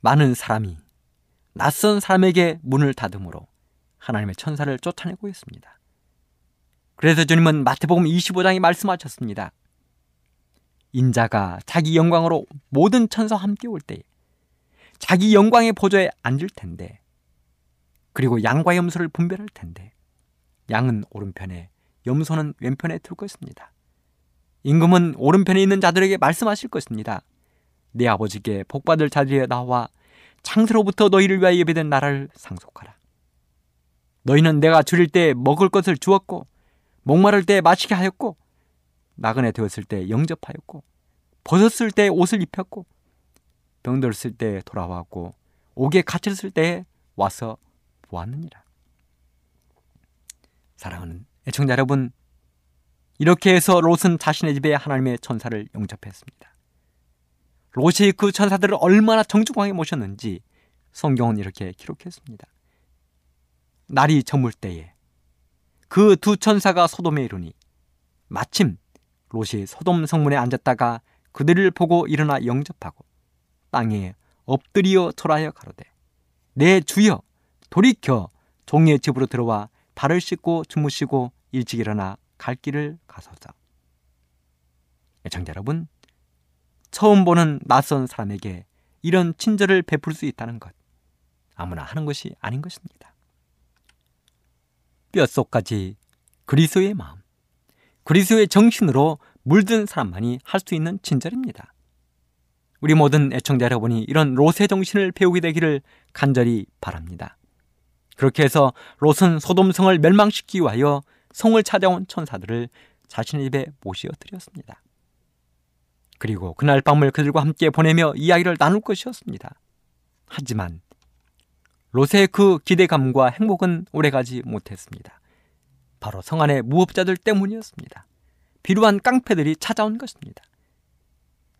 많은 사람이 낯선 사람에게 문을 닫음으로 하나님의 천사를 쫓아내고 있습니다. 그래서 주님은 마태복음 25장에 말씀하셨습니다. 인자가 자기 영광으로 모든 천사와 함께 올 때 자기 영광의 보좌에 앉을 텐데 그리고 양과 염소를 분별할 텐데 양은 오른편에 염소는 왼편에 둘 것입니다. 임금은 오른편에 있는 자들에게 말씀하실 것입니다. 내 아버지께 복받을 자리에 나와 창세로부터 너희를 위하여 예배된 나라를 상속하라. 너희는 내가 줄일 때 먹을 것을 주었고 목마를 때 마시게 하였고 나그네 되었을 때 영접하였고 벗었을 때 옷을 입혔고 병들었을 때 돌아왔고 옥에 갇혔을 때 와서 보았느니라. 사랑하는 애청자 여러분, 이렇게 해서 롯은 자신의 집에 하나님의 천사를 영접했습니다. 롯이 그 천사들을 얼마나 정중하게 모셨는지 성경은 이렇게 기록했습니다. 날이 저물 때에 그 두 천사가 소돔에 이르니 마침 롯이 소돔 성문에 앉았다가 그들을 보고 일어나 영접하고 땅에 엎드리어 절하여 가로되 내 주여 돌이켜 종의 집으로 들어와 발을 씻고 주무시고 일찍 일어나 갈 길을 가소서. 애청자 여러분, 처음 보는 낯선 사람에게 이런 친절을 베풀 수 있다는 것 아무나 하는 것이 아닌 것입니다. 뼛속까지 그리스도의 마음, 그리스도의 정신으로 물든 사람만이 할 수 있는 친절입니다. 우리 모든 애청자 여러분이 이런 롯의 정신을 배우게 되기를 간절히 바랍니다. 그렇게 해서 롯은 소돔성을 멸망시키기 위하여 성을 찾아온 천사들을 자신의 집에 모시어 드렸습니다. 그리고 그날 밤을 그들과 함께 보내며 이야기를 나눌 것이었습니다. 하지만 롯의 그 기대감과 행복은 오래가지 못했습니다. 바로 성 안의 무업자들 때문이었습니다. 비루한 깡패들이 찾아온 것입니다.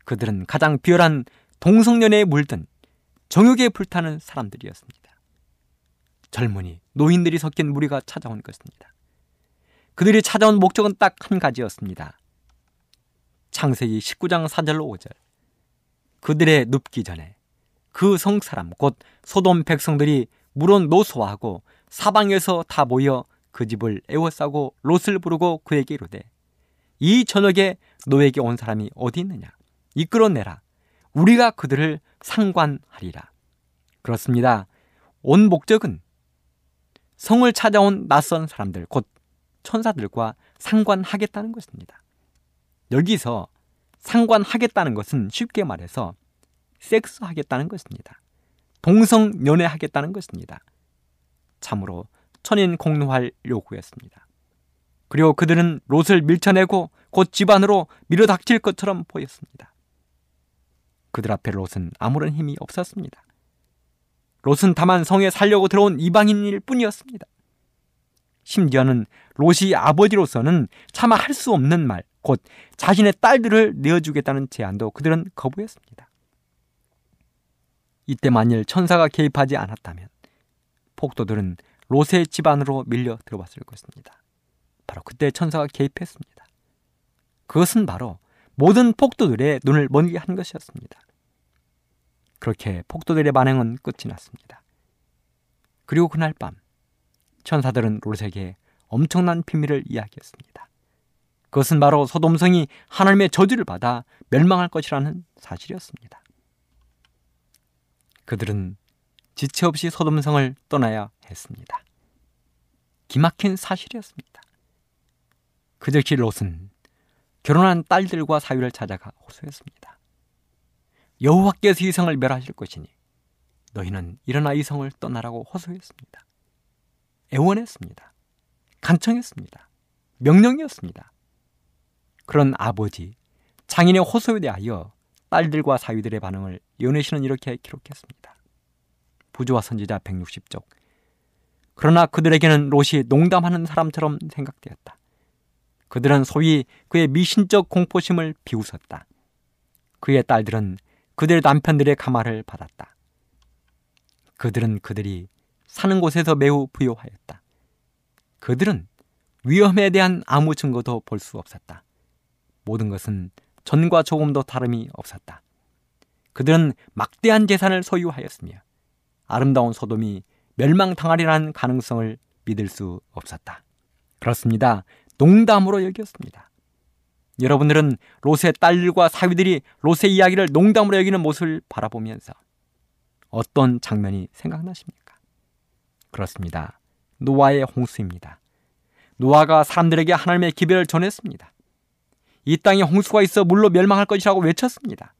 그들은 가장 비열한 동성연애에 물든 정욕에 불타는 사람들이었습니다. 젊은이, 노인들이 섞인 무리가 찾아온 것입니다. 그들이 찾아온 목적은 딱 한 가지였습니다. 창세기 19장 4절 5절. 그들의 눕기 전에 그 성 사람 곧 소돔 백성들이 물론 노소하고 사방에서 다 모여 그 집을 에워싸고 롯을 부르고 그에게 이르되 이 저녁에 너에게 온 사람이 어디 있느냐 이끌어내라 우리가 그들을 상관하리라 그렇습니다 온 목적은 성을 찾아온 낯선 사람들 곧 천사들과 상관하겠다는 것입니다 여기서 상관하겠다는 것은 쉽게 말해서 섹스하겠다는 것입니다 동성 연애하겠다는 것입니다 참으로 천인 공노할 요구였습니다. 그리고 그들은 롯을 밀쳐내고 곧 집안으로 밀어닥칠 것처럼 보였습니다. 그들 앞에 롯은 아무런 힘이 없었습니다. 롯은 다만 성에 살려고 들어온 이방인일 뿐이었습니다. 심지어는 롯이 아버지로서는 차마 할 수 없는 말, 곧 자신의 딸들을 내어주겠다는 제안도 그들은 거부했습니다. 이때 만일 천사가 개입하지 않았다면 폭도들은 롯의 집안으로 밀려 들어왔을 것입니다. 바로 그때 천사가 개입했습니다. 그것은 바로 모든 폭도들의 눈을 멀게 한 것이었습니다. 그렇게 폭도들의 반응은 끝이 났습니다. 그리고 그날 밤 천사들은 롯에게 엄청난 비밀을 이야기했습니다. 그것은 바로 소돔성이 하나님의 저주를 받아 멸망할 것이라는 사실이었습니다. 그들은 지체 없이 소돔성을 떠나야 했습니다. 기막힌 사실이었습니다. 그 즉시 롯은 결혼한 딸들과 사위를 찾아가 호소했습니다. 여호와께서 이 성을 멸하실 것이니 너희는 일어나 이 성을 떠나라고 호소했습니다. 애원했습니다. 간청했습니다. 명령이었습니다. 그런 아버지, 장인의 호소에 대하여 딸들과 사위들의 반응을 연애시는 이렇게 기록했습니다. 부조와 선지자 160쪽 그러나 그들에게는 롯이 농담하는 사람처럼 생각되었다. 그들은 소위 그의 미신적 공포심을 비웃었다. 그의 딸들은 그들의 남편들의 가마를 받았다. 그들은 그들이 사는 곳에서 매우 부유하였다. 그들은 위험에 대한 아무 증거도 볼 수 없었다. 모든 것은 전과 조금도 다름이 없었다. 그들은 막대한 재산을 소유하였으며 아름다운 소돔이 멸망당하리라는 가능성을 믿을 수 없었다. 그렇습니다. 농담으로 여겼습니다. 여러분들은 롯의 딸들과 사위들이 롯의 이야기를 농담으로 여기는 모습을 바라보면서 어떤 장면이 생각나십니까? 그렇습니다. 노아의 홍수입니다. 노아가 사람들에게 하나님의 기별을 전했습니다. 이 땅에 홍수가 있어 물로 멸망할 것이라고 외쳤습니다.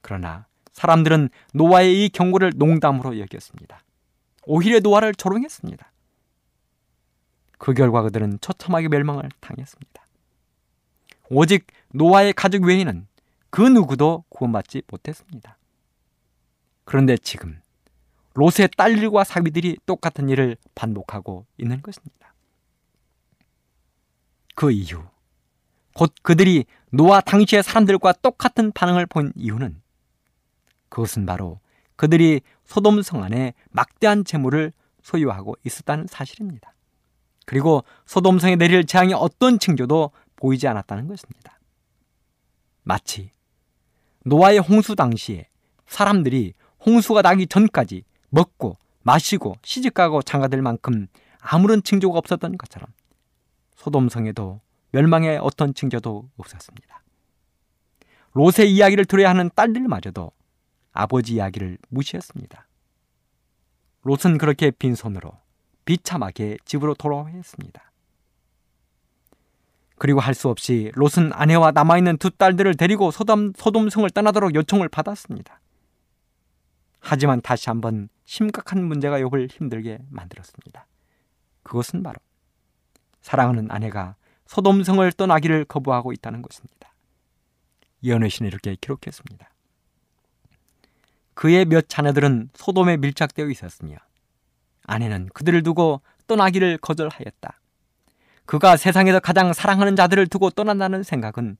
그러나 사람들은 노아의 이 경고를 농담으로 여겼습니다. 오히려 노아를 조롱했습니다. 그 결과 그들은 처참하게 멸망을 당했습니다. 오직 노아의 가족 외에는 그 누구도 구원받지 못했습니다. 그런데 지금 롯의 딸들과 사위들이 똑같은 일을 반복하고 있는 것입니다. 그 이유, 곧 그들이 노아 당시의 사람들과 똑같은 반응을 본 이유는 그것은 바로 그들이 소돔 성 안에 막대한 재물을 소유하고 있었다는 사실입니다. 그리고 소돔 성에 내릴 재앙이 어떤 징조도 보이지 않았다는 것입니다. 마치 노아의 홍수 당시에 사람들이 홍수가 나기 전까지 먹고 마시고 시집가고 장가될 만큼 아무런 징조가 없었던 것처럼 소돔성에도 멸망의 어떤 징조도 없었습니다. 롯의 이야기를 들어야 하는 딸들마저도 아버지 이야기를 무시했습니다. 롯은 그렇게 빈손으로 비참하게 집으로 돌아와야 했습니다. 그리고 할 수 없이 롯은 아내와 남아있는 두 딸들을 데리고 소돔, 소돔성을 떠나도록 요청을 받았습니다. 하지만 다시 한번 심각한 문제가 욕을 힘들게 만들었습니다. 그것은 바로 사랑하는 아내가 소돔성을 떠나기를 거부하고 있다는 것입니다. 연회신은 이렇게 기록했습니다. 그의 몇 자녀들은 소돔에 밀착되어 있었으며 아내는 그들을 두고 떠나기를 거절하였다. 그가 세상에서 가장 사랑하는 자들을 두고 떠난다는 생각은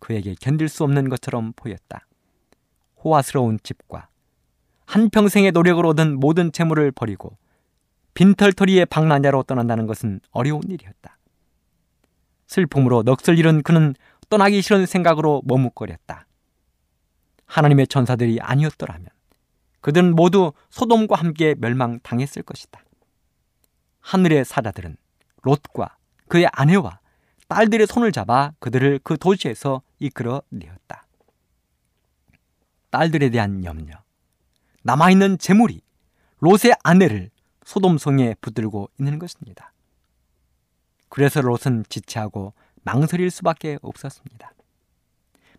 그에게 견딜 수 없는 것처럼 보였다. 호화스러운 집과 한평생의 노력을 얻은 모든 재물을 버리고 빈털터리의 방랑자로 떠난다는 것은 어려운 일이었다. 슬픔으로 넋을 잃은 그는 떠나기 싫은 생각으로 머뭇거렸다. 하나님의 천사들이 아니었더라면 그들은 모두 소돔과 함께 멸망당했을 것이다. 하늘의 사자들은 롯과 그의 아내와 딸들의 손을 잡아 그들을 그 도시에서 이끌어 내었다. 딸들에 대한 염려, 남아있는 재물이 롯의 아내를 소돔성에 붙들고 있는 것입니다. 그래서 롯은 지체하고 망설일 수밖에 없었습니다.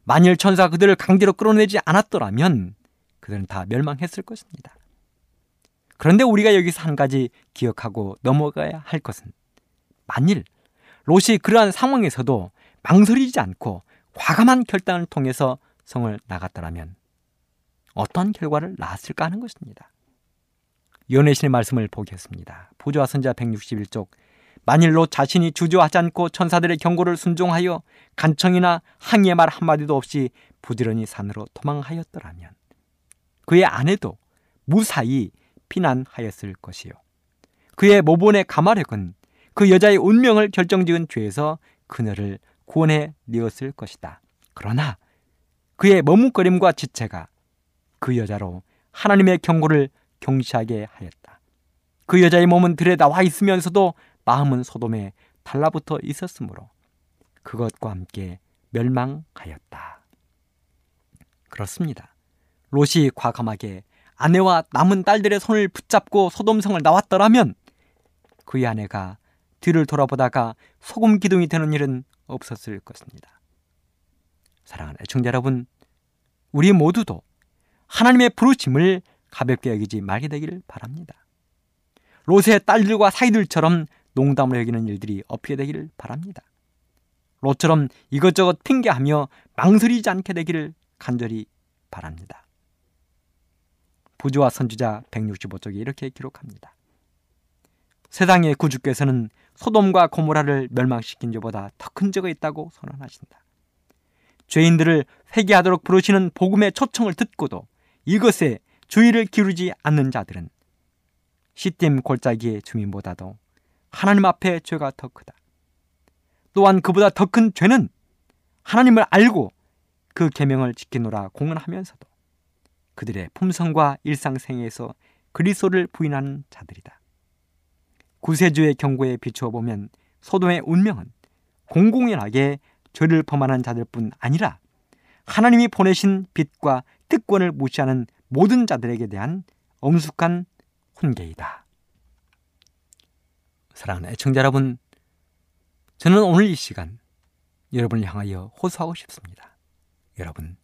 만일 천사 그들을 강제로 끌어내지 않았더라면 그들은 다 멸망했을 것입니다. 그런데 우리가 여기서 한 가지 기억하고 넘어가야 할 것은 만일 롯이 그러한 상황에서도 망설이지 않고 과감한 결단을 통해서 성을 나갔더라면 어떤 결과를 낳았을까 하는 것입니다. 연애신의 말씀을 보겠습니다. 부조와 선자 161쪽 만일로 자신이 주저하지 않고 천사들의 경고를 순종하여 간청이나 항의의 말 한마디도 없이 부지런히 산으로 도망하였더라면 그의 아내도 무사히 피난하였을 것이요. 그의 모본의 가마력은 그 여자의 운명을 결정지은 죄에서 그녀를 구원해 내었을 것이다. 그러나 그의 머뭇거림과 지체가 그 여자로 하나님의 경고를 경시하게 하였다. 그 여자의 몸은 들에 나와 있으면서도 마음은 소돔에 달라붙어 있었으므로 그것과 함께 멸망하였다. 그렇습니다. 롯이 과감하게 아내와 남은 딸들의 손을 붙잡고 소돔성을 나왔더라면 그의 아내가 뒤를 돌아보다가 소금 기둥이 되는 일은 없었을 것입니다. 사랑하는 애청자 여러분, 우리 모두도 하나님의 부르심을 가볍게 여기지 말게 되기를 바랍니다. 롯의 딸들과 사이들처럼 농담을 여기는 일들이 없게 되기를 바랍니다. 롯처럼 이것저것 핑계하며 망설이지 않게 되기를 간절히 바랍니다. 부조와 선지자 165쪽에 이렇게 기록합니다. 세상의 구주께서는 소돔과 고모라를 멸망시킨 자보다 더 큰 죄가 있다고 선언하신다. 죄인들을 회개하도록 부르시는 복음의 초청을 듣고도 이것에 주의를 기울이지 않는 자들은 시딤 골짜기의 주민보다도 하나님 앞에 죄가 더 크다. 또한 그보다 더 큰 죄는 하나님을 알고 그 계명을 지키노라 공언하면서도 그들의 품성과 일상생에서 그리스도를 부인하는 자들이다. 구세주의 경고에 비추어 보면 소돔의 운명은 공공연하게 죄를 범하는 자들뿐 아니라 하나님이 보내신 빛과 특권을 무시하는 모든 자들에게 대한 엄숙한 훈계이다. 사랑하는 애청자 여러분, 저는 오늘 이 시간 여러분을 향하여 호소하고 싶습니다. 여러분,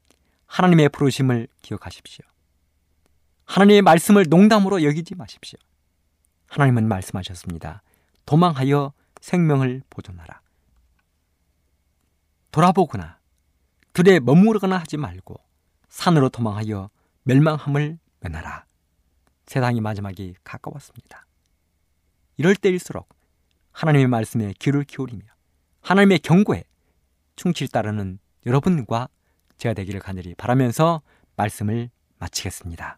하나님의 부르심을 기억하십시오. 하나님의 말씀을 농담으로 여기지 마십시오. 하나님은 말씀하셨습니다. 도망하여 생명을 보존하라. 돌아보거나 들에 머무르거나 하지 말고 산으로 도망하여 멸망함을 면하라. 세상이 마지막이 가까웠습니다. 이럴 때일수록 하나님의 말씀에 귀를 기울이며 하나님의 경고에 충실히 따르는 여러분과 제가 되기를 간절히 바라면서 말씀을 마치겠습니다.